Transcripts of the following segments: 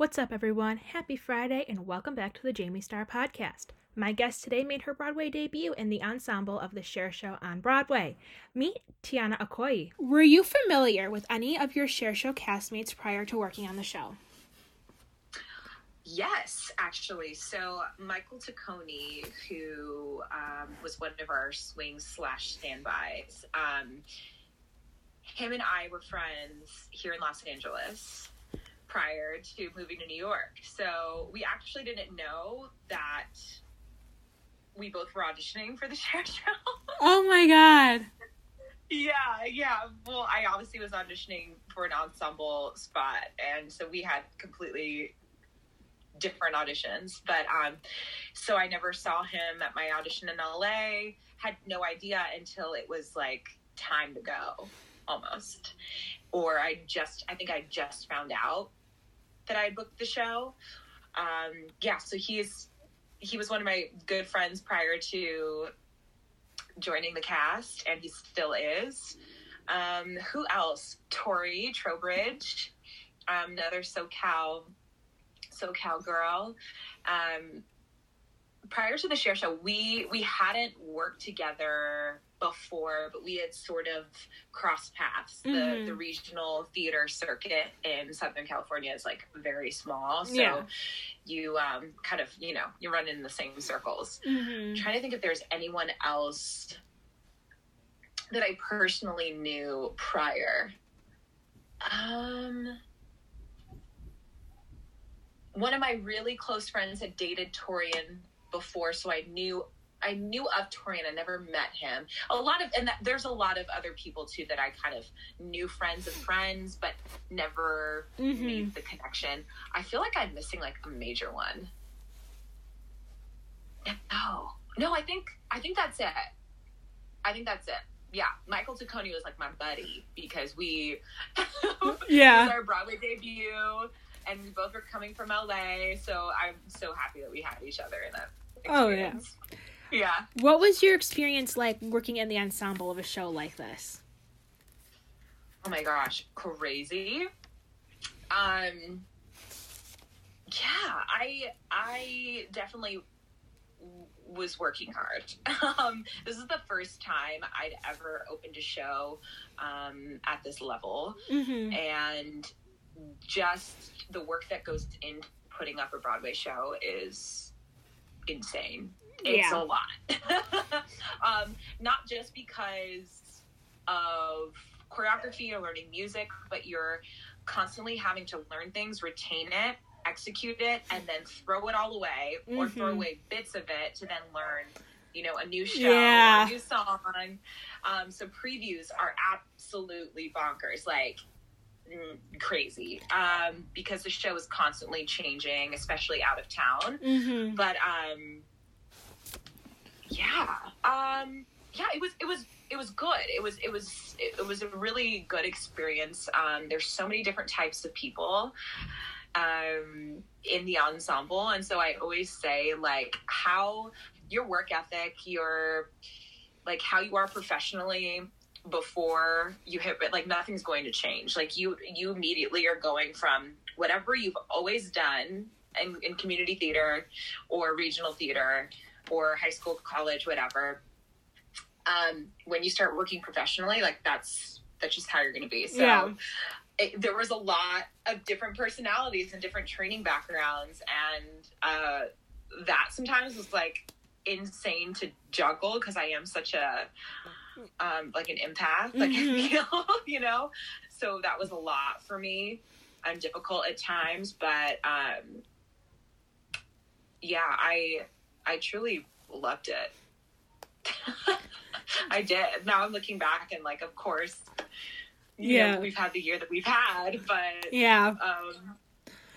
What's up, everyone? Happy Friday, and welcome back to the Jayme Starr Podcast. My guest today made her Broadway debut in the ensemble of the Cher Show on Broadway. Meet Tiana Okoye. Were you familiar with any of your Cher Show castmates prior to working on the show? Yes, actually. So Michael Tacconi, who um, was one of our swings slash standbys, um, him and I were friends here in Los Angeles prior to moving to New York. So we actually didn't know that we both were auditioning for the Cher Show. Oh my god. yeah, yeah. Well, I obviously was auditioning for an ensemble spot, and so we had completely different auditions. But um, so I never saw him at my audition in LA. Had no idea until it was like time to go, almost. Or I just, I think I just found out that I booked the show. Um, yeah, so he's he was one of my good friends prior to joining the cast, and he still is. Um, who else? Tori Trowbridge, um, another SoCal SoCal girl. Um, prior to the Cher Show, we we hadn't worked together before, but we had sort of crossed paths. Mhm. The the regional theater circuit in Southern California is like very small, so Yeah. you um, kind of you know you run in the same circles. Mm-hmm. Trying to think if there's anyone else that I personally knew prior. Um, one of my really close friends had dated Torian before, so I knew I knew of Torian. I never met him. A lot of and that, there's a lot of other people too that I kind of knew friends of friends, but never Mm-hmm. made the connection. I feel like I'm missing like a major one. No, no, I think I think that's it. I think that's it. Yeah, Michael Tacconi was like my buddy because we Yeah. our Broadway debut, and we both were coming from LA. So I'm so happy that we had each other in that. Oh, yeah. Yeah. What was your experience like working in the ensemble of a show like this? Oh my gosh, crazy. Um yeah, I I definitely w- was working hard. Um this is the first time I'd ever opened a show um at this level Mm-hmm. and just the work that goes into putting up a Broadway show is insane. It's Yeah. a lot. um, not just because of choreography or learning music, but you're constantly having to learn things, retain it, execute it, and then throw it all away or throw Mhm. away bits of it to then learn, you know, a new show, Yeah. a new song. Um, so previews are absolutely bonkers. Like, crazy um, because the show is constantly changing, especially out of town. Mm-hmm. But um, yeah, um, yeah, it was it was it was good. It was it was it, was a really good experience. Um, there's so many different types of people um, in the ensemble, and so I always say like how your work ethic, your like how you are professionally before you hit like nothing's going to change like you you immediately are going from whatever you've always done in, in community theater or regional theater or high school college whatever um when you start working professionally like that's that's just how you're going to be so Yeah. it, there was a lot of different personalities and different training backgrounds and uh that sometimes was like insane to juggle because i am such a um like an empath like Mhm. i feel you know so that was a lot for me I'm difficult at times but um yeah i i truly loved it i did now i'm looking back and like of course you Yeah. know, we've had the year that we've had but Yeah. um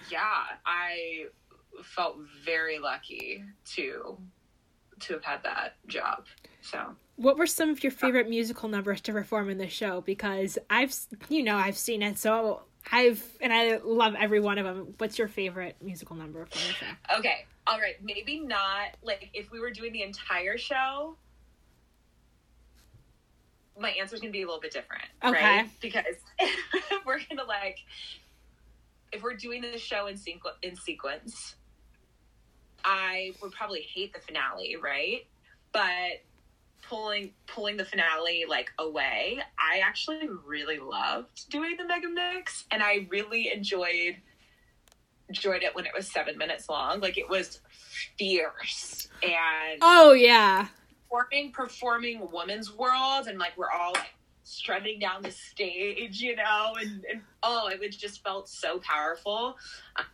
yeah i felt very lucky to to have had that job so What were some of your uh, favorite musical numbers to perform in the show? Because I've, you know, I've seen it, so I've, and I love every one of them. What's your favorite musical number from the show? okay all right maybe not like if we were doing the entire show my answer's gonna be a little bit different Okay. right because we're gonna like if we're doing the show in sequ- in sequence, I would probably hate the finale, right? But pulling pulling the finale like away, I actually really loved doing the mega mix, and I really enjoyed enjoyed it when it was seven minutes long. Like it was fierce and Oh yeah. performing performing woman's world, and like we're all like strutting down the stage, you know, and, and oh, it was just felt so powerful,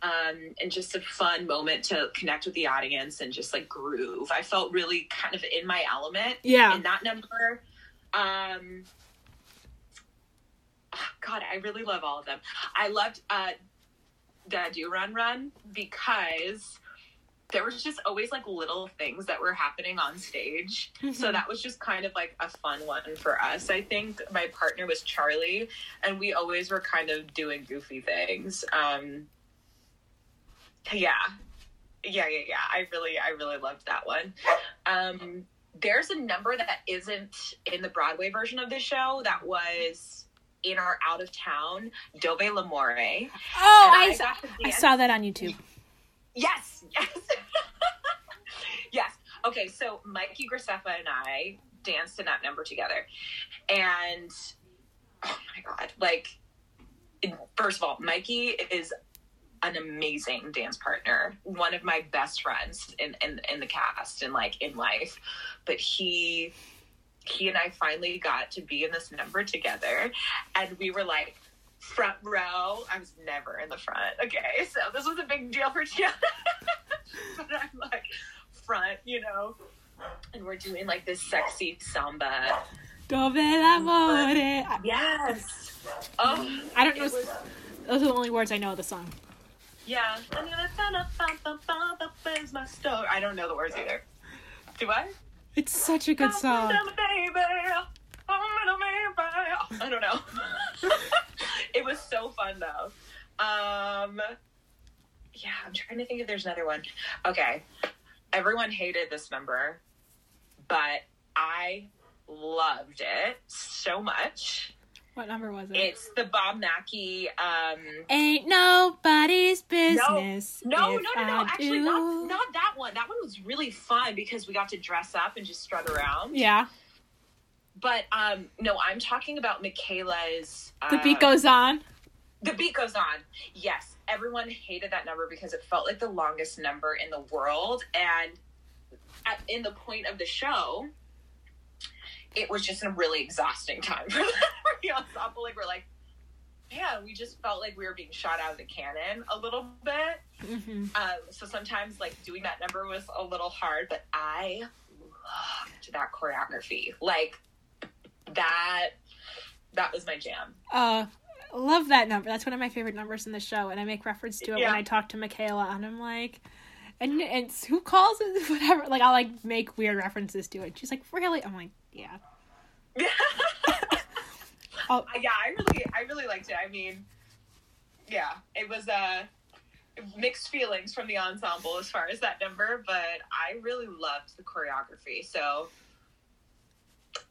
um, and just a fun moment to connect with the audience and just like groove. I felt really kind of in my element Yeah. in that number. Um, ah, God, I really love all of them. I loved uh, the Do Run Run because there was just always like little things that were happening on stage. So Mhm. that was just kind of like a fun one for us. I think my partner was Charlie, and we always were kind of doing goofy things. Um, yeah, yeah, yeah, yeah. I really, I really loved that one. Um, there's a number that isn't in the Broadway version of the show that was in our out of town Dov'è L'Amore. Oh, I, saw, I saw that on YouTube. Yes, yes, yes. Okay, so Mikey Graceffa and I danced in that number together, and oh my god, like first of all, Mikey is an amazing dance partner, one of my best friends in in, in the cast and like in life, but he. He and I finally got to be in this number together, and we were like front row. I was never in the front. Okay, so this was a big deal for Tiana. but I'm like front, you know. And we're doing like this sexy samba. Dov'è l'amore. Yes. Oh, I don't know. was, Those are the only words I know of the song. yeah. I don't know the words either. Do I? It's such a good song. I don't know. it was so fun though. Um, yeah, I'm trying to think if there's another one. Okay, everyone hated this number, but I loved it so much. What number was it? It's the Bob Mackie. Um, Ain't nobody's business. no, if no, no, no. Actually, not not that one. That one was really fun because we got to dress up and just strut around. Yeah. But um, no, I'm talking about Micaela's. Uh, The beat goes on. The beat goes on. Yes, everyone hated that number because it felt like the longest number in the world, and at, in the point of the show, it was just a really exhausting time for the ensemble. Like we're like, yeah, we just felt like we were being shot out of the cannon a little bit. hmm Um, so sometimes like doing that number was a little hard, but I loved that choreography. Like that, that was my jam. Uh, love that number. That's one of my favorite numbers in the show, and I make reference to it Yeah. when I talk to Micaela, and I'm like, and and it's- who calls it whatever. Like I'll like make weird references to it. She's like, really? I'm like, yeah. Oh. yeah, I really, I really liked it. I mean, yeah, it was uh, mixed feelings from the ensemble as far as that number, but I really loved the choreography. So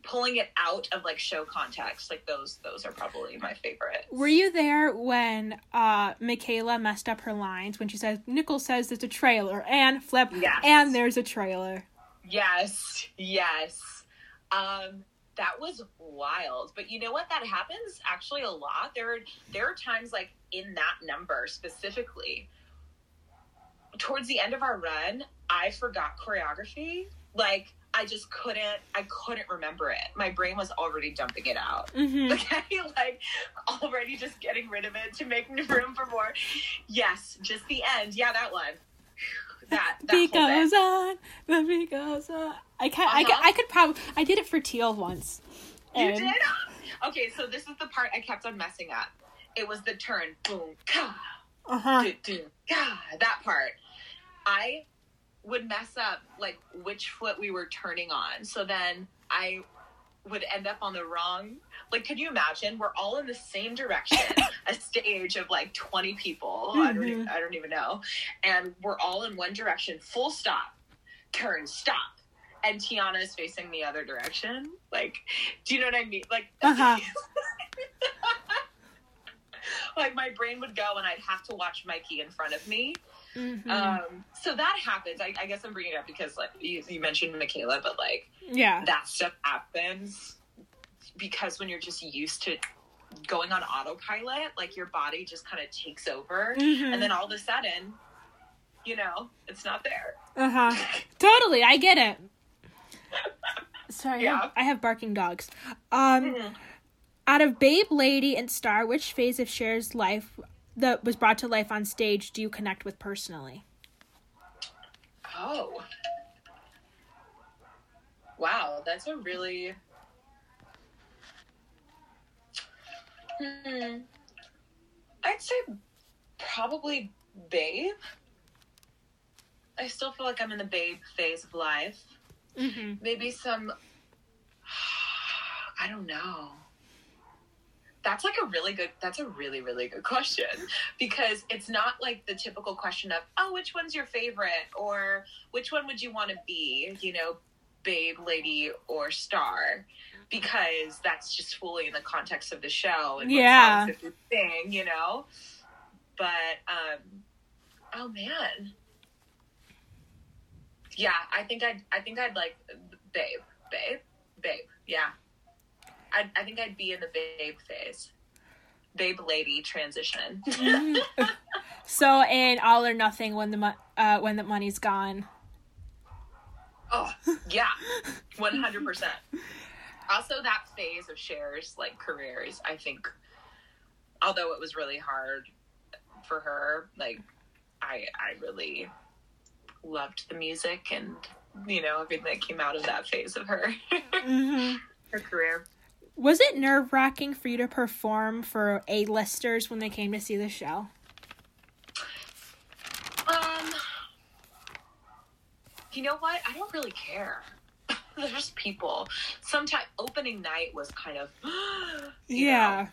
pulling it out of like show context, like those, those are probably my favorite. Were you there when uh Micaela messed up her lines when she says Nicole says there's a trailer and flip Yes. and there's a trailer. Yes, yes. Um, that was wild. But you know what? That happens actually a lot. There are there are times like in that number specifically. Towards the end of our run, I forgot choreography. Like I just couldn't I couldn't remember it. My brain was already dumping it out. Mm-hmm. Okay, like already just getting rid of it to make room for more. Yes, just the end. Yeah, that one. That that whole bit. goes on, the beat goes on. I can I, could, Uh-huh. I could probably I did it for Teal once. You did? Okay, so this is the part I kept on messing up. It was the turn. Boom, ka, Uh-huh. do, do, ka, that part. I would mess up like which foot we were turning on. So then I would end up on the wrong like could you imagine? We're all in the same direction a stage of like 20 people. I, don't even, I don't even know. And we're all in one direction full stop turn stop. And tiana is facing the other direction. Like do you know what i mean? Like Uh-huh. like my brain would go and I'd have to watch Mikey in front of me. Mhm. Um, so that happens. I, I guess I'm bringing it up because like you, you mentioned Micaela, but like yeah. that stuff happens because when you're just used to going on autopilot, like your body just kind of takes over, Mhm. and then all of a sudden, you know, it's not there. Uh huh. Totally, I get it. Sorry, I, have, Yeah. I have barking dogs. Um, out of Babe, Lady, and Star, which phase of Cher's life that was brought to life on stage do you connect with personally? Oh. Wow, that's a really. Hmm. I'd say probably Babe. I still feel like I'm in the Babe phase of life. Mm-hmm. Maybe some. I don't know. That's like a really good. That's a really really good question. Because it's not like the typical question of oh which one's your favorite? or which one would you want to be you know babe lady or star? Because that's just fully in the context of the show and Yeah. songs that you you know? But um oh man. Yeah I think I'd I think I'd like babe babe babe yeah I I think I'd be in the babe phase babe lady transition Mhm. so, in All or Nothing, when the mo- uh, when the money's gone. Oh, yeah, one hundred percent. Also, that phase of Cher's like careers, I think, although it was really hard for her, like I I really loved the music and you know everything that came out of that phase of her Mm-hmm. her career. Was it nerve wracking for you to perform for A-listers when they came to see the show? Um, you know what? I don't really care. They're just people. Sometimes opening night was kind of yeah.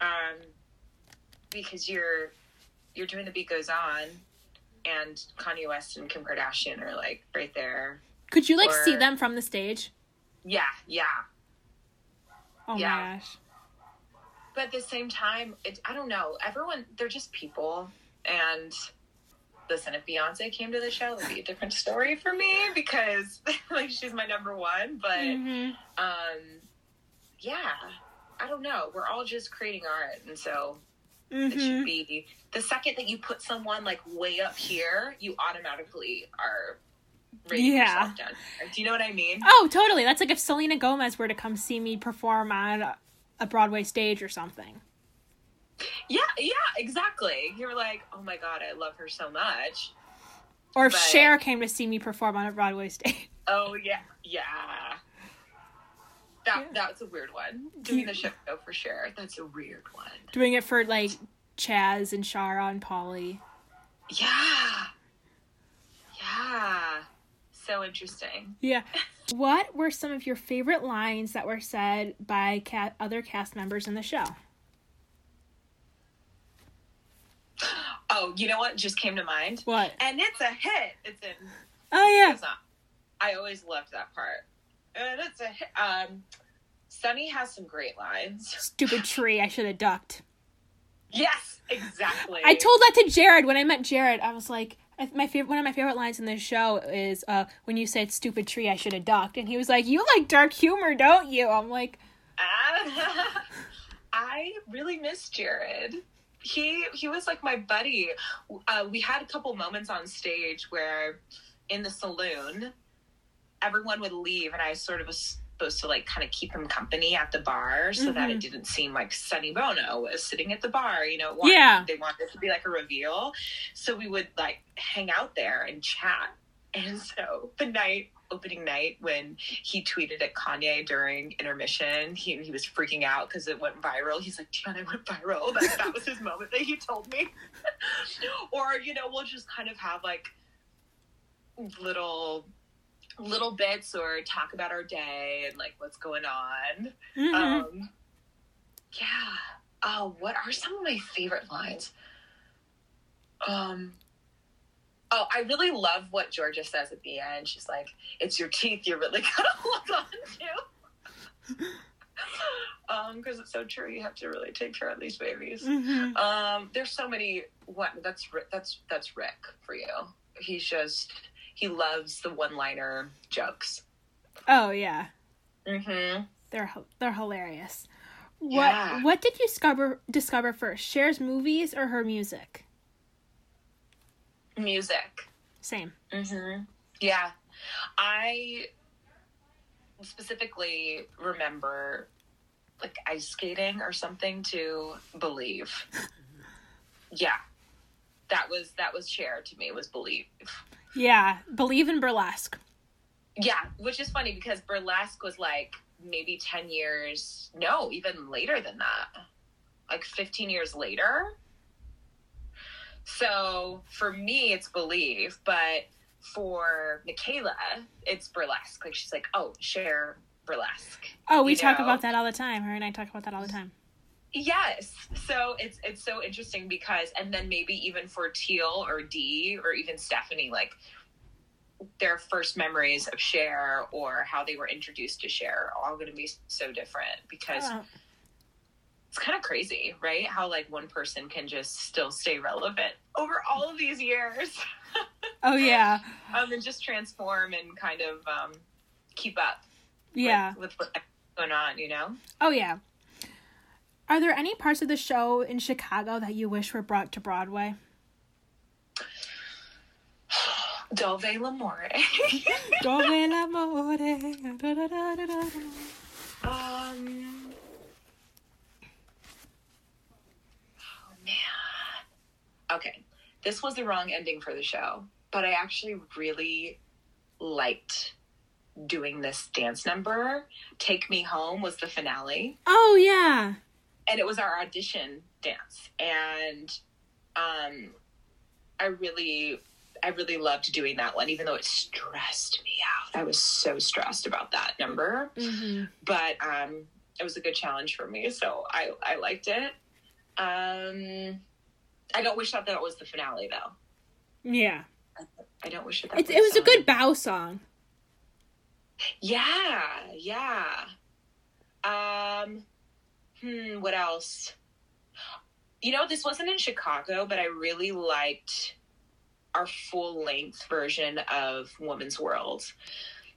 know, um, because you're you're doing the beat goes on, and Kanye West and Kim Kardashian are like right there. Could you like Or- see them from the stage? Yeah, yeah. Oh Yeah. my gosh. But at the same time, it, I don't know. Everyone, they're just people, and listen, if Beyonce came to the show, it'd be a different story for me because like she's my number one. But Mhm. um, yeah, I don't know. We're all just creating art, and so it Mhm. should be the second that you put someone like way up here, you automatically are rating Yeah. yourself down. Do you know what I mean? Oh, totally. That's like if Selena Gomez were to come see me perform on a- a Broadway stage or something. Yeah, yeah, exactly. You're like, oh my god, I love her so much. Or if But- Cher came to see me perform on a Broadway stage. Oh yeah, yeah. That Yeah. that's a weird one. Doing the show for sure. That's a weird one. Doing it for like Chaz and Shara and Polly. Yeah. Yeah. So interesting. Yeah. What were some of your favorite lines that were said by ca- other cast members in the show? Oh, you know what just came to mind? What? And it's a hit. It's in Oh yeah. I always loved that part. And it's a hit. Um Sonny has some great lines. Stupid tree. I should have ducked. Yes, exactly. I told that to Jarrod when I met Jarrod. I was like, my favorite one of my favorite lines in this show is uh, when you said "stupid tree," I should have ducked, and he was like, "You like dark humor, don't you?" I'm like, Ah, I really miss Jarrod. He he was like my buddy. Uh, we had a couple moments on stage where, in the saloon, everyone would leave, and I sort of was supposed to like kind of keep him company at the bar, so that Mhm. it didn't seem like Sonny Bono was sitting at the bar. You know, wanted- Yeah. they wanted it to be like a reveal, so we would like hang out there and chat. And so the night opening night when he tweeted at Kanye during intermission, he, he was freaking out because it went viral. He's like, Tiana, it went viral. That, that was his moment that he told me. or, you know, we'll just kind of have like little little bits or talk about our day and like what's going on. mhm. Um, yeah. Oh, what are some of my favorite lines? Um. Oh, I really love what Georgia says at the end. She's like, "It's your teeth you're really gonna hold on to." um, because it's so true. You have to really take care of these babies. Mhm. Um, there's so many. What that's that's that's Rick for you. He's just he loves the one-liner jokes. Oh yeah, Mm-hmm. they're they're hilarious. What Yeah. what did you discover discover first? Cher's movies or her music? Music. Same. Mm-hmm. Yeah, I specifically remember like ice skating or something to believe. Yeah, that was that was Cher to me was believe. Yeah, believe in burlesque. Yeah, which is funny because burlesque was like maybe 10 years, no, even later than that. Like 15 years later. So for me, it's believe, but for Micaela, it's burlesque. Like she's like, oh, Cher burlesque. Oh, we You talk know? about that all the time. Her and I talk about that all the time. Yes. So it's it's so interesting because and then maybe even for Teal or Dee or even Stephanie, like their first memories of Cher or how they were introduced to Cher are all gonna be so different because Oh, it's kind of crazy, right? How like one person can just still stay relevant over all of these years. oh yeah, um and just transform and kind of um keep up yeah. with, with what's going on, you know? Oh yeah. Are there any parts of the show in Chicago that you wish were brought to Broadway? Dov'è L'Amore. Dov'è l'amore. Um. Oh man. Okay, this was the wrong ending for the show, but I actually really liked doing this dance number. Take Me Home was the finale, Oh yeah. And it was our audition dance, and um, I really. I really loved doing that one, even though it stressed me out. I was so stressed about that number Mm-hmm. but um, it was a good challenge for me, so I I liked it. Um, I don't wish that that was the finale though. Yeah. I don't wish that. that It, it was a um, good bow song. Yeah, yeah. Um, hmm. What else? You know, this wasn't in Chicago, but I really liked our full length version of Woman's World.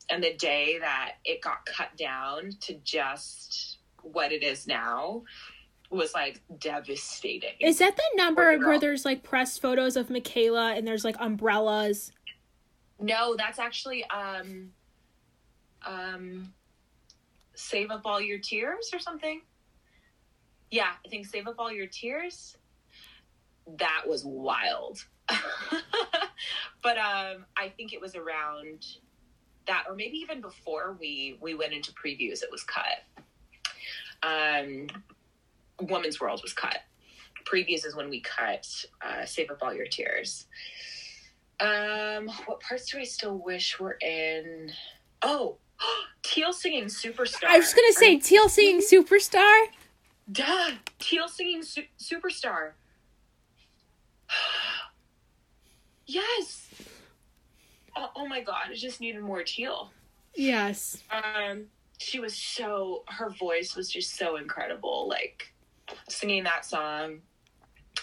And the day that it got cut down to just what it is now was like devastating. Is that the number where there's like press photos of Micaela and there's like umbrellas? No, that's actually um um Save Up All Your Tears or something. Yeah, I think Save Up All Your Tears. That was wild. but um I think it was around that or maybe even before we we went into previews it was cut. Um Woman's World was cut. Previews is when we cut uh, Save Up All Your Tears. Um, what parts do I still wish were in? Oh, Teal singing Superstar. I was gonna say Teal singing Superstar. Duh, Teal singing su- Superstar. yes. Oh, oh my god, I just needed more Teal. Yes. Um, she was so her voice was just so incredible. Like singing that song,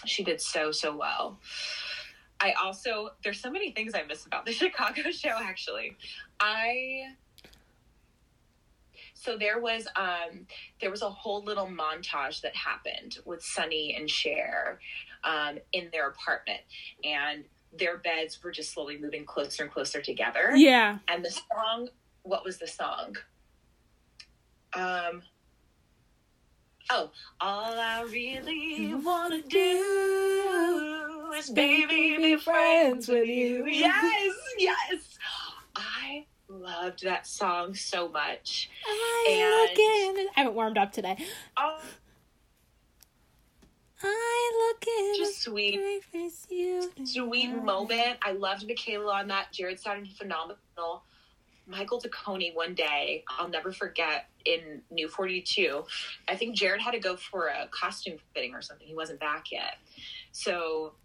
she did so so well. I also there's so many things I miss about the Chicago show. Actually, I so there was um there was a whole little montage that happened with Sonny and Cher um, in their apartment, and their beds were just slowly moving closer and closer together. Yeah. and the song what was the song? Um oh all i really wanna do is baby be friends with you. Yes yes. I loved that song so much I And- look in. I haven't warmed up today. oh I look in. just sweet sweet moment. I loved Micaela on that. Jarrod sounded phenomenal. Michael Tacconi one day, I'll never forget in New 42. I think Jared had to go for a costume fitting or something. He wasn't back yet. So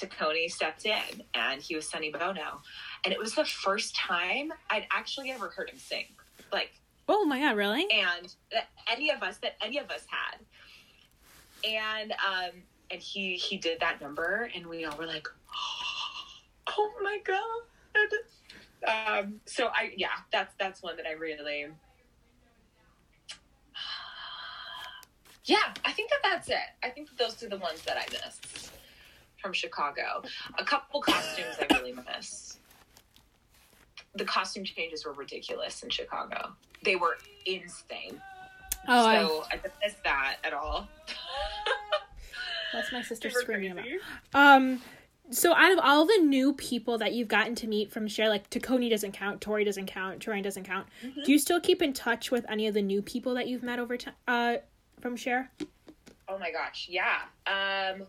Tacconi stepped in and he was Sonny Bono. And it was the first time I'd actually ever heard him sing. Like Oh my god, really? and that any of us that any of us had and um and he he did that number and we all were like oh my god um so i yeah that's that's one that i really yeah i think that that's it i think that those are the ones that i missed from chicago a couple costumes i really miss the costume changes were ridiculous in chicago they were insane Oh, I, so I, didn't miss that at all. that's my sister screaming about. Um, so out of all the new people that you've gotten to meet from Cher, like Tacconi doesn't count, Tori doesn't count, Torian doesn't count. Mhm. Do you still keep in touch with any of the new people that you've met over time uh, from Cher? Oh my gosh, yeah. Um,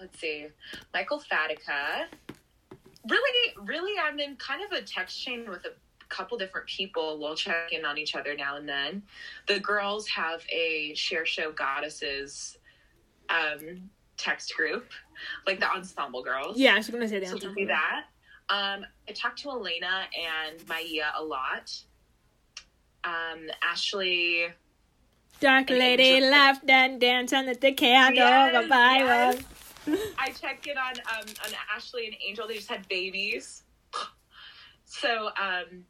let's see, Michael Fatica. Really, really, I'm in kind of a text chain with a couple different people. We'll check in on each other now and then. The girls have a Cher show goddesses um, text group, like the ensemble girls. Yeah, I was gonna say the so answer. we do that. Um, I talked to Elena and Maya a lot. Um, Ashley. Dark lady laughed and danced under the candle Yes, of Bible. yes. I checked in on um on Ashley and Angel. They just had babies, so um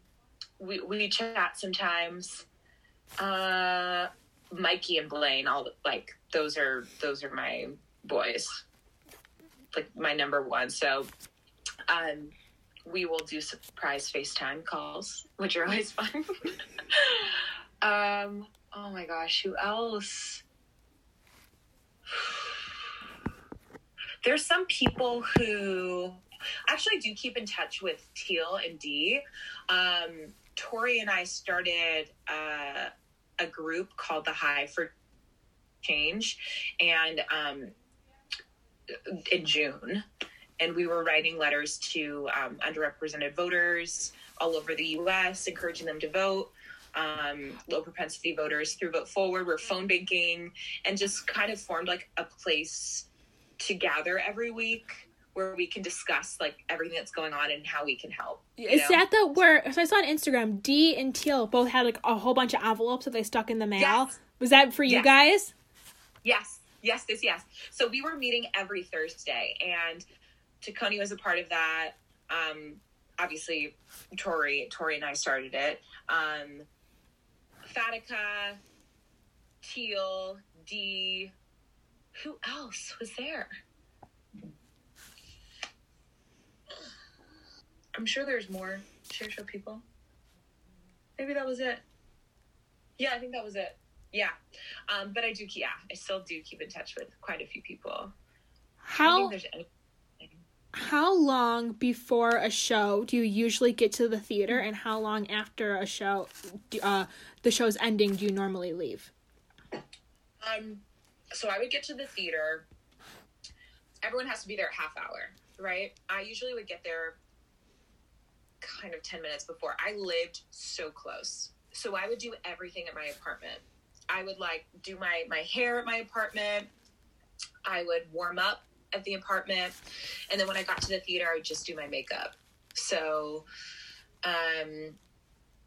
we we chat sometimes. Uh, Mikey and Blaine, all like those are those are my boys, like my number one. So, um, we will do surprise FaceTime calls, which are always fun. um, oh my gosh, who else? there's some people who actually do keep in touch with Teal and Dee. Um, Tori and I started uh, a group called the High for Change, and um, in June, and we were writing letters to um, underrepresented voters all over the U.S., encouraging them to vote. Um, low propensity voters through Vote Forward. We're phone banking and just kind of formed like a place to gather every week where we can discuss like everything that's going on and how we can help. Is know? that the where? So I saw on Instagram, Dee and Teal both had like a whole bunch of envelopes that they stuck in the mail. Yes. Was that for you Yes. guys? Yes, yes, this, yes. So we were meeting every Thursday, and Tacconi was a part of that. Um, obviously, Tori, Tori and I started it. Um, Fatica, Teal, Dee. Who else was there? I'm sure there's more Cher show people. Maybe that was it. Yeah, I think that was it. Yeah. Um, but I do, keep, yeah, I still do keep in touch with quite a few people. I don't How think there's any. How long before a show do you usually get to the theater, and how long after a show, uh, the show's ending, do you normally leave? Um, so I would get to the theater. Everyone has to be there half hour, right? I usually would get there kind of 10 minutes before. I lived so close. So I would do everything at my apartment. I would like do my my hair at my apartment. I would warm up at the apartment. And then when I got to the theater, I would just do my makeup. So um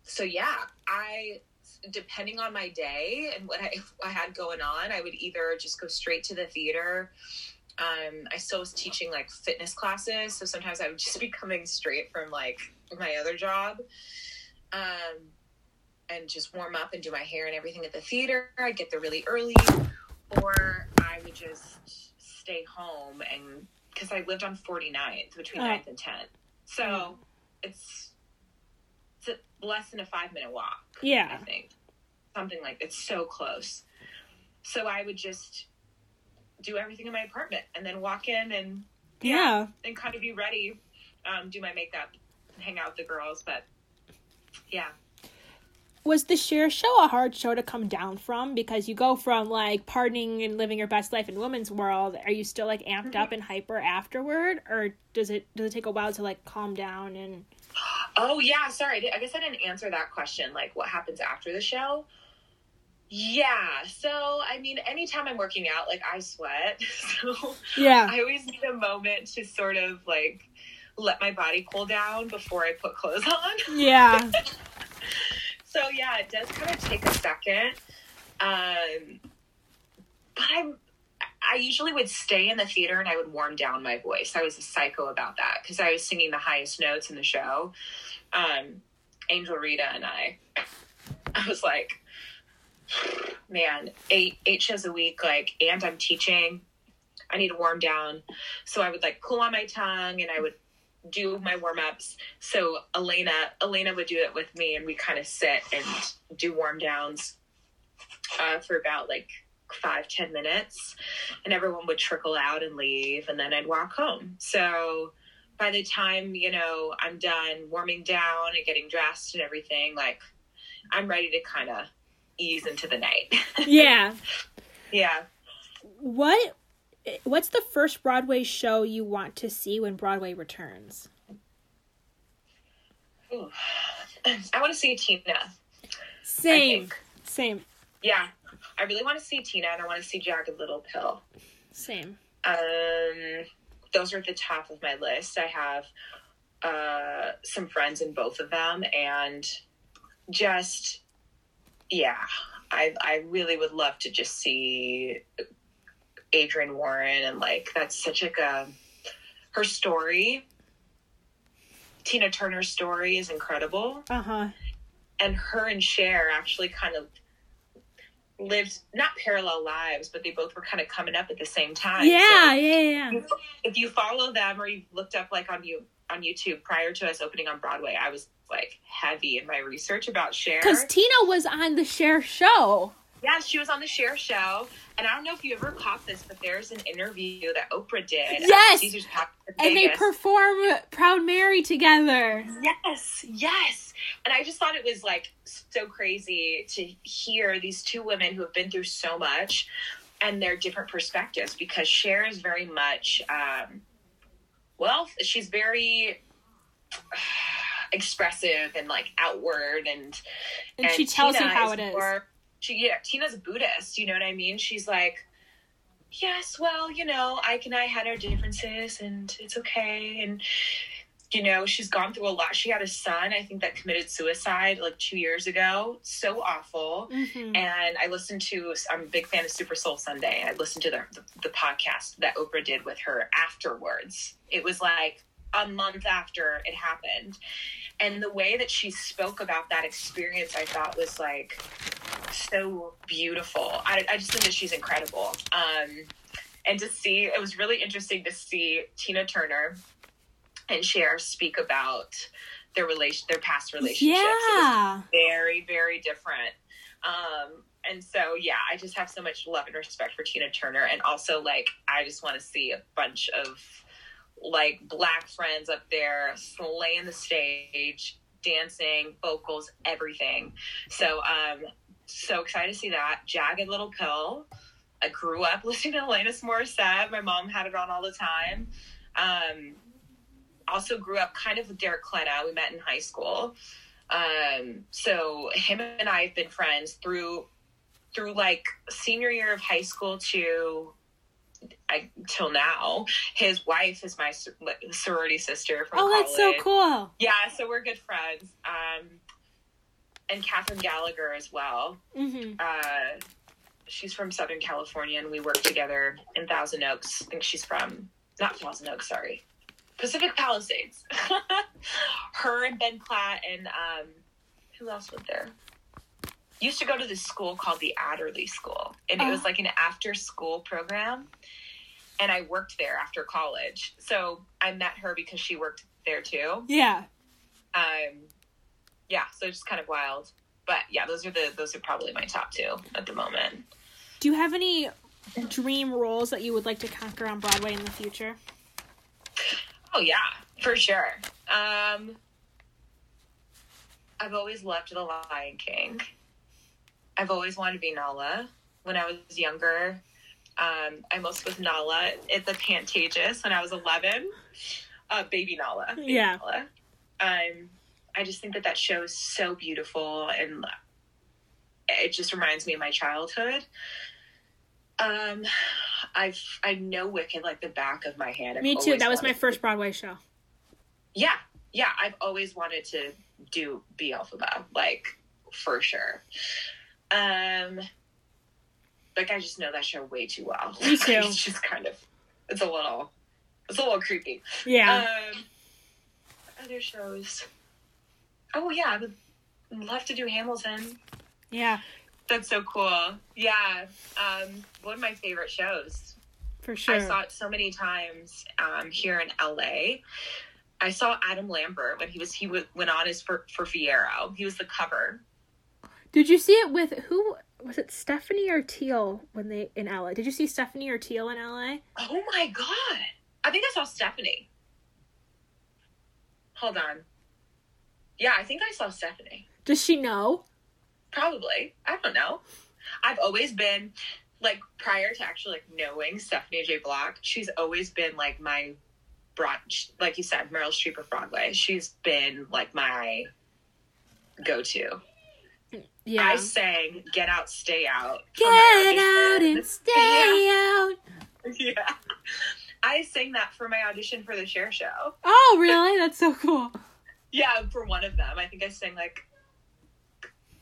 so yeah, I depending on my day and what I, I had going on, I would either just go straight to the theater. Um, I still was teaching like fitness classes, so sometimes I would just be coming straight from like my other job, um, and just warm up and do my hair and everything at the theater. I'd get there really early, or I would just stay home and because I lived on 49th between Oh. 9th and 10th, so Mm. it's it's a, less than a five minute walk. Yeah. I think something like it's so close. So I would just do everything in my apartment and then walk in and Yeah. and kind of be ready, um, do my makeup, hang out with the girls. But yeah, Was the Cher show a hard show to come down from? Because you go from like partying and living your best life in women's world. Are you still like amped up mm-hmm. and hyper afterward, or does it does it take a while to like calm down and? Oh yeah, sorry. I I guess I didn't answer that question. Like, what happens after the show? Yeah. So, I mean, anytime I'm working out, like I sweat. So Yeah. I always need a moment to sort of like let my body cool down before I put clothes on. Yeah. so yeah, it does kind of take a second. Um, but I'm I usually would stay in the theater and I would warm down my voice. I was a psycho about that because I was singing the highest notes in the show. Um, Angel Rita and I, I was like, man, eight eight shows a week, like, and I'm teaching. I need to warm down, so I would like cool on my tongue and I would do my warm ups. So Elena, Elena would do it with me, and we kind of sit and do warm downs uh, for about like five ten minutes. And everyone would trickle out and leave and then i'd walk home. So by the time you know i'm done warming down and getting dressed and everything like i'm ready to kind of ease into the night. Yeah. Yeah. What what's the first broadway show you want to see when broadway returns Ooh. i want to see tina same same yeah I really want to see Tina and I want to see Jagged Little Pill. Same. Um, those are at the top of my list. I have uh, some friends in both of them, and just yeah, I I really would love to just see Adrienne Warren and like that's such like a her story. Tina Turner's story is incredible. Uh huh. And her and Cher actually kind of lived not parallel lives, but they both were kind of coming up at the same time. Yeah, so yeah, yeah. If you follow them or you've looked up like on you on YouTube prior to us opening on Broadway, I was like heavy in my research about Cher because Tina was on the Cher show. Yeah, she was on the Cher show, and I don't know if you ever caught this, but there's an interview that Oprah did. Yes, and they perform "Proud Mary" together. Yes, yes, and I just thought it was like so crazy to hear these two women who have been through so much and their different perspectives because Cher is very much, um, well, she's very. Uh, expressive and like outward and and, and she tells Tina you how is it is more, she yeah tina's a buddhist you know what i mean? She's like yes well you know ike and i had our differences and it's okay. And you know she's gone through a lot. She had a son i think that committed suicide like two years ago. So awful. Mm-hmm. and i listened to i'm a big fan of super soul sunday. I listened to the, the, the podcast that oprah did with her afterwards. It was like a month after it happened. And the way that she spoke about that experience i thought was like so beautiful. I, I just think that she's incredible. Um, and to see it was really interesting to see tina turner and Cher speak about their relation their past relationships. Yeah. very very different. Um, and so yeah i just have so much love and respect for tina turner. And also like i just want to see a bunch of like black friends up there slaying the stage, dancing, vocals, everything. So um so excited to see that. Jagged Little Pill. I grew up listening to Alanis Morissette. My mom had it on all the time. Um also grew up kind of with Derek Klena. We met in high school. Um, so him and I have been friends through through like senior year of high school to I, till now. His wife is my sorority sister from oh, college. that's so cool. Yeah, so we're good friends. Um, and Kathryn Gallagher as well. Mm-hmm. Uh, she's from Southern California, and we work together in Thousand Oaks. I think she's from not Thousand Oaks, sorry, Pacific Palisades. Her and Ben Platt and um, who else was there? Used to go to this school called the Adderley School, and it was oh. like an after-school program and I worked there after college. So I met her because she worked there too. Yeah. Um, yeah. So it's just kind of wild, but yeah, those are the those are probably my top two at the moment. Do you have any dream roles that you would like to conquer on Broadway in the future? Oh yeah, for sure. Um, I've always loved The Lion King. I've always wanted to be Nala. When I was younger, um, I most with Nala at the Pantages when I was 11. Uh, baby Nala. Baby yeah. Nala. Um, I just think that that show is so beautiful and it just reminds me of my childhood. Um, I've I know Wicked like the back of my hand. I've me too. That was my first Broadway show. Yeah, yeah, I've always wanted to do be Elphaba, like for sure. Um, like I just know that show way too well. Me too. it's just kind of, it's a little, it's a little creepy. Yeah. Um, other shows. Oh yeah, I would love to do Hamilton. yeah. That's so cool. Yeah, um, one of my favorite shows. For sure. I saw it so many times um, here in LA. I saw Adam Lambert when he was he w- went on his for for Fiyero. He was the cover. Did you see it with who was it Stephanie or Teal when they in LA? Did you see Stephanie or Teal in LA? Oh my god! I think I saw Stephanie. Hold on. Yeah, I think I saw Stephanie. Does she know? Probably. I don't know. I've always been like prior to actually like knowing Stephanie J. Block, she's always been like my broad like you said, Meryl Streep of Broadway. She's been like my go to. Yeah. I sang Get Out, Stay Out. Get out and stay out. Yeah. I sang that for my audition for the Cher Show. Oh, really? That's so cool. Yeah, for one of them. I think I sang like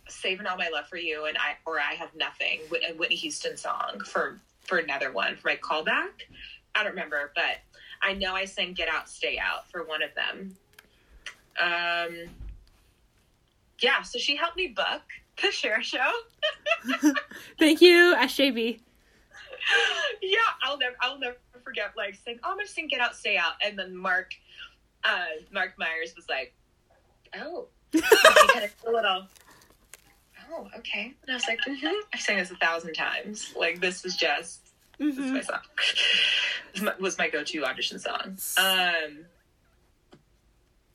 Saving All My Love for You and I or I Have Nothing, a Whitney Houston song for for another one for my callback. I don't remember, but I know I sang Get Out, Stay Out for one of them. Um yeah, so she helped me book the Cher Show. Thank you, SJB. yeah, I'll never I'll never forget like saying, Oh, I'm gonna sing Get Out, Stay Out. And then Mark uh Mark Myers was like, Oh. Kind of a little oh okay. And i was like mm-hmm. i've sang this a thousand times. Like this is just this is my song. This my- was my go-to audition song. Um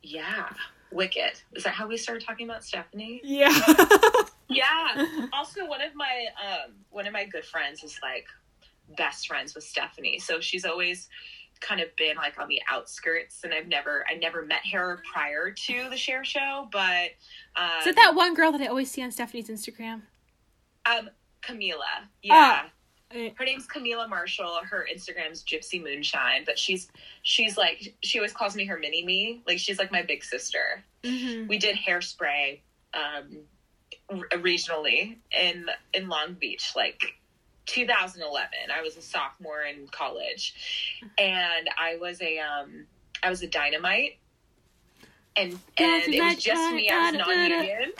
yeah wicked. Is that how we started talking about stephanie? Yeah. yeah also one of my um one of my good friends is like best friends with stephanie so she's always kind of been like on the outskirts and i've never i never met her prior to the Cher Show but um, Is it that one girl that I always see on Stephanie's Instagram? Um, Kamilah. Yeah. Eh, Her name's Kamilah Marshall. Her Instagram's Gypsy Moonshine, but she's she's like she always calls me her mini me. Like she's like my big sister. mhm. We did hairspray um regionally in in Long Beach like 2011. I was a sophomore in college and I was a um I was a dynamite and and it was just me I was non-union.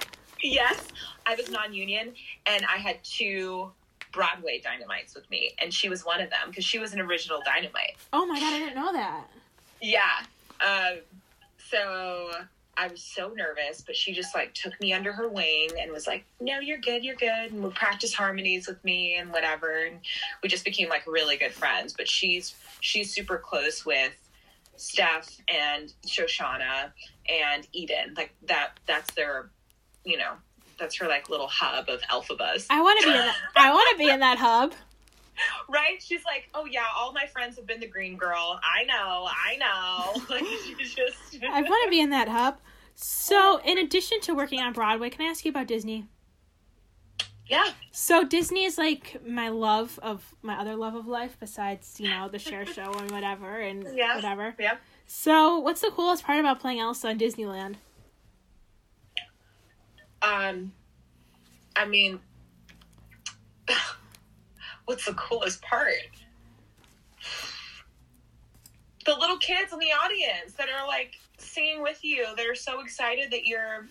Yes, I was non-union, and I had two Broadway dynamites with me, and she was one of them because she was an original dynamite. Oh my god, I didn't know that. Yeah. Um, so I was so nervous, but she just like took me under her wing and was like, "No, you're good, you're good," and would practice harmonies with me and whatever. And we just became like really good friends. But she's she's super close with Steph and Shoshana and Eden. Like that. That's their, you know, that's her like little hub of Elphabas. I want to be in that. I want to be in that hub. right? She's like, oh yeah, all my friends have been the green girl. I know, I know. Like she's just. I want to be in that hub. So, in addition to working on Broadway, can I ask you about Disney? yeah. So Disney is like my love of my other love of life besides, you know, the Cher Show and whatever and Yeah. whatever. Yeah. So, what's the coolest part about playing Elsa in Disneyland? Um, I mean, what's the coolest part? The little kids in the audience that are like singing with you. They're so excited that you're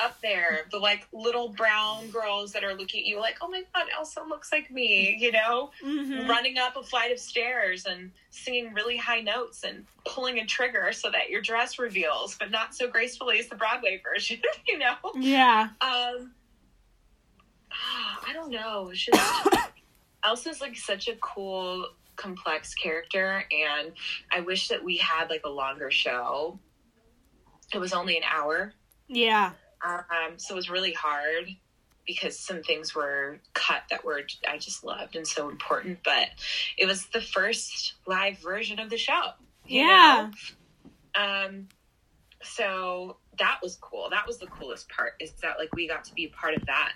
up there. The like little brown girls that are looking at you like, oh my god, Elsa looks like me, you know? Mm-hmm. running up a flight of stairs and singing really high notes and pulling a trigger so that your dress reveals, but not so gracefully as the Broadway version, you know? Yeah. Um, I don't know. It's just Elsa's like such a cool, complex character, and I wish that we had like a longer show. It was only an hour, Yeah. um, so it was really hard because some things were cut that were I just loved and so important. But it was the first live version of the show. Yeah. know? Um. So that was cool. That was the coolest part. Is that like we got to be part of that,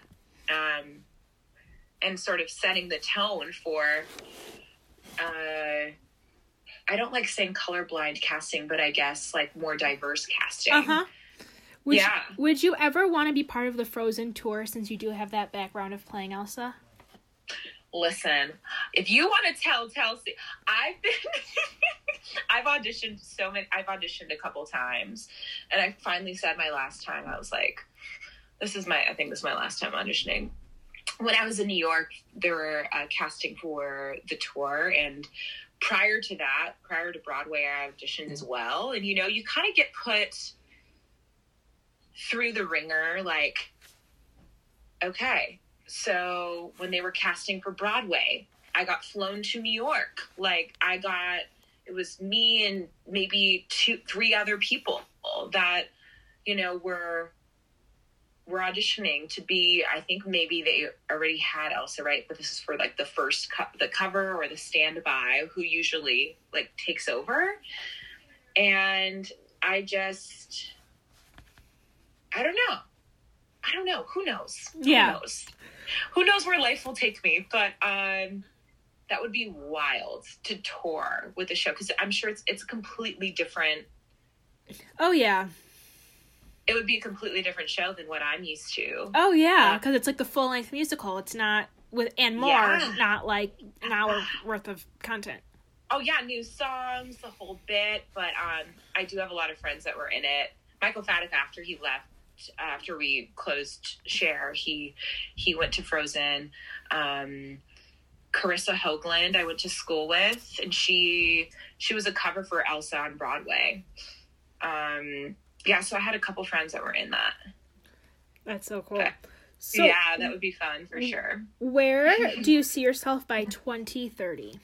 um, and sort of setting the tone for, uh, I don't like saying colorblind casting, but I guess like more diverse casting. Uh huh. Would Yeah. You, would you ever want to be part of the Frozen tour since you do have that background of playing Elsa? Listen, if you want to tell Chelsea, I've been, I've auditioned so many. I've auditioned a couple times, and I finally said my last time. I was like, "This is my. I think this is my last time auditioning." When I was in New York, they were uh, casting for the tour, and prior to that, prior to Broadway, I auditioned as well. And you know, you kind of get put through the ringer, like, okay, so when they were casting for Broadway, I got flown to New York. Like I got it was me and maybe two three other people that you know were were auditioning to be I think maybe they already had Elsa right? But this is for like the first co- the cover or the standby who usually like takes over. And I just I don't know. I don't know. Who knows? Yeah. who knows? Who knows where life will take me? But um that would be wild to tour with the show because i'm sure it's it's completely different Oh yeah. It would be a completely different show than what i'm used to Oh yeah, because it's like the full length musical. It's not with and more, Yeah. not like an hour worth of content. oh yeah new songs the whole bit but um i do have a lot of friends that were in it michael Fatica after he left after we closed Cher he he went to frozen um carissa hoagland i went to school with and she she was a cover for elsa on broadway um yeah so i had a couple friends that were in that That's so cool. Okay. So yeah that would be fun for sure where do you see yourself by twenty thirty?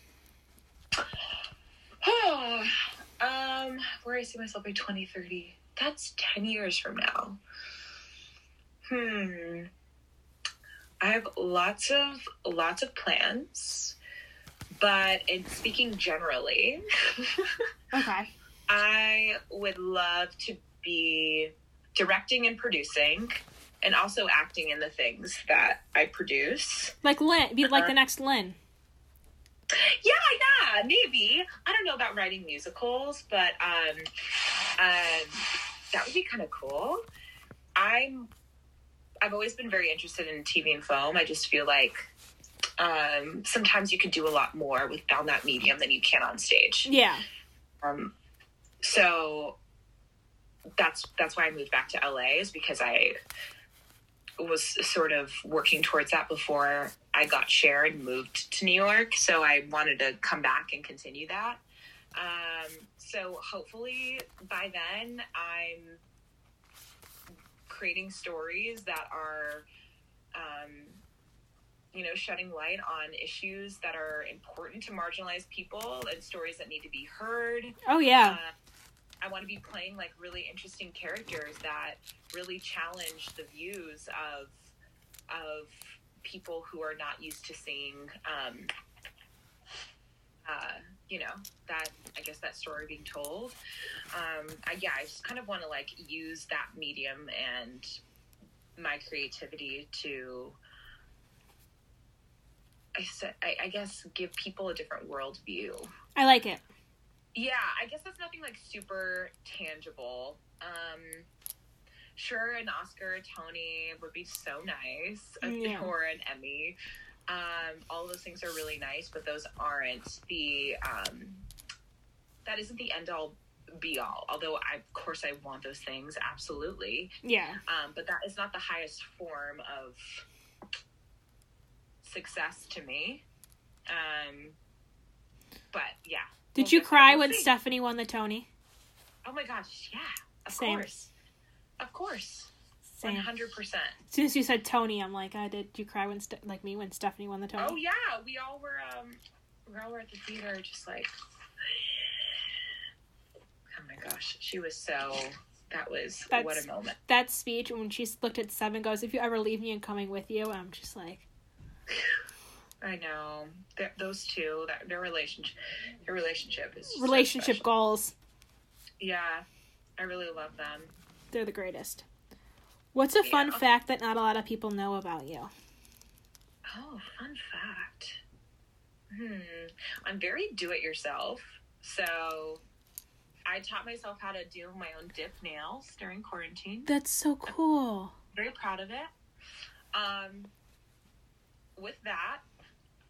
Oh, um, where I see myself by 2030. That's 10 years from now. Hmm. I have lots of lots of plans, but in speaking generally, Okay. I would love to be directing and producing and also acting in the things that I produce. Like Lin, be like Uh-huh. the next Lin. Yeah, yeah, maybe. I don't know about writing musicals, but um, um, that would be kind of cool. I'm, I've always been very interested in TV and film. I just feel like um, sometimes you can do a lot more with on that medium than you can on stage. Yeah. Um, so that's that's why I moved back to LA is because I was sort of working towards that before I got shared and moved to New York. So I wanted to come back and continue that. Um, so hopefully by then I'm creating stories that are, um, you know, shedding light on issues that are important to marginalized people and stories that need to be heard. Oh yeah. Uh, I want to be playing like really interesting characters that really challenge the views of of people who are not used to seeing um, uh, you know that I guess that story being told. Um, I, yeah, I just kind of want to like use that medium and my creativity to. I I, I guess, give people a different worldview I like it. Yeah, I guess that's nothing like super tangible. Um, sure, an Oscar, a Tony would be so nice, a- Yeah. or an Emmy. Um, all those things are really nice, but those aren't the. Um, that isn't the end all be all. Although, I, of course, I want those things absolutely. Yeah. Um, but that is not the highest form of success to me. Um, but yeah. Did you cry when. Stephanie won the Tony? Oh my gosh, yeah. Of Same. course. Of course. 100%. As soon as you said Tony, I'm like, I did. You cry when Ste- like me when Stephanie won the Tony? Oh yeah, we all were um we all were at the theater just like Oh my gosh, she was so that was what a moment. That speech when she looked at Seven goes, "If you ever leave me and coming with you," I'm just like, I know. Th- those two, that their relationship their relationship is so relationship special. goals. Yeah. I really love them. They're the greatest. What's a fun fact that not a lot of people know about you? Oh, fun fact. Hmm. I'm very do it yourself. So I taught myself how to do my own dip nails during quarantine. That's so cool. Very proud of it. Um, with that,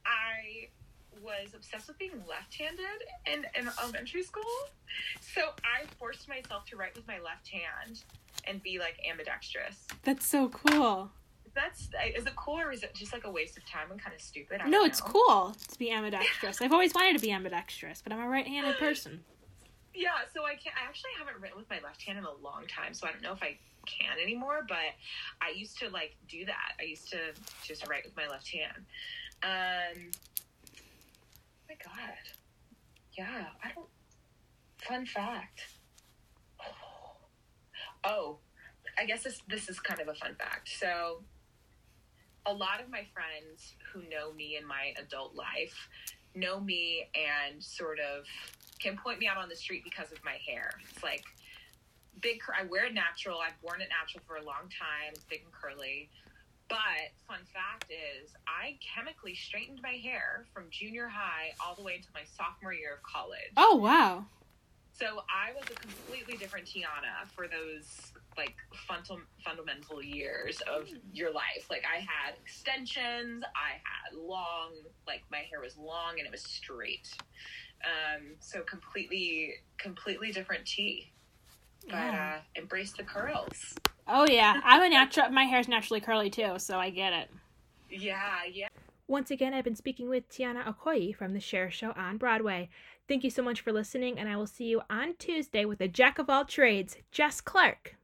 I was obsessed with being left-handed in, in elementary school. So I forced myself to write with my left hand and be like ambidextrous. That's so cool. That's is it cool or is it just like a waste of time and kind of stupid? No, it's cool to be ambidextrous. I've always wanted to be ambidextrous, but I'm a right-handed person. Yeah, so I can't. I actually haven't written with my left hand in a long time, so I don't know if I can anymore. But I used to like do that. I used to just write with my left hand. Um, oh my God, yeah, I don't. Fun fact. Oh, I guess this this is kind of a fun fact. So, a lot of my friends who know me in my adult life know me and sort of can point me out on the street because of my hair. It's like big. I wear it natural. I've worn it natural for a long time. It's big and curly. But fun fact is, I chemically straightened my hair from junior high all the way into my sophomore year of college. Oh wow. So I was a completely different Tiana for those like fundam- fundamental years of your life. Like I had extensions, I had long, like my hair was long and it was straight. Um, so completely, completely different T. But Yeah. uh, embrace the curls. Oh yeah. I'm a natural. My hair's naturally curly too, so I get it. Yeah, yeah. Once again, I've been speaking with Tiana Okoye from the Cher Show on Broadway. Thank you so much for listening, and I will see you on Tuesday with a jack of all trades, Jess Clark.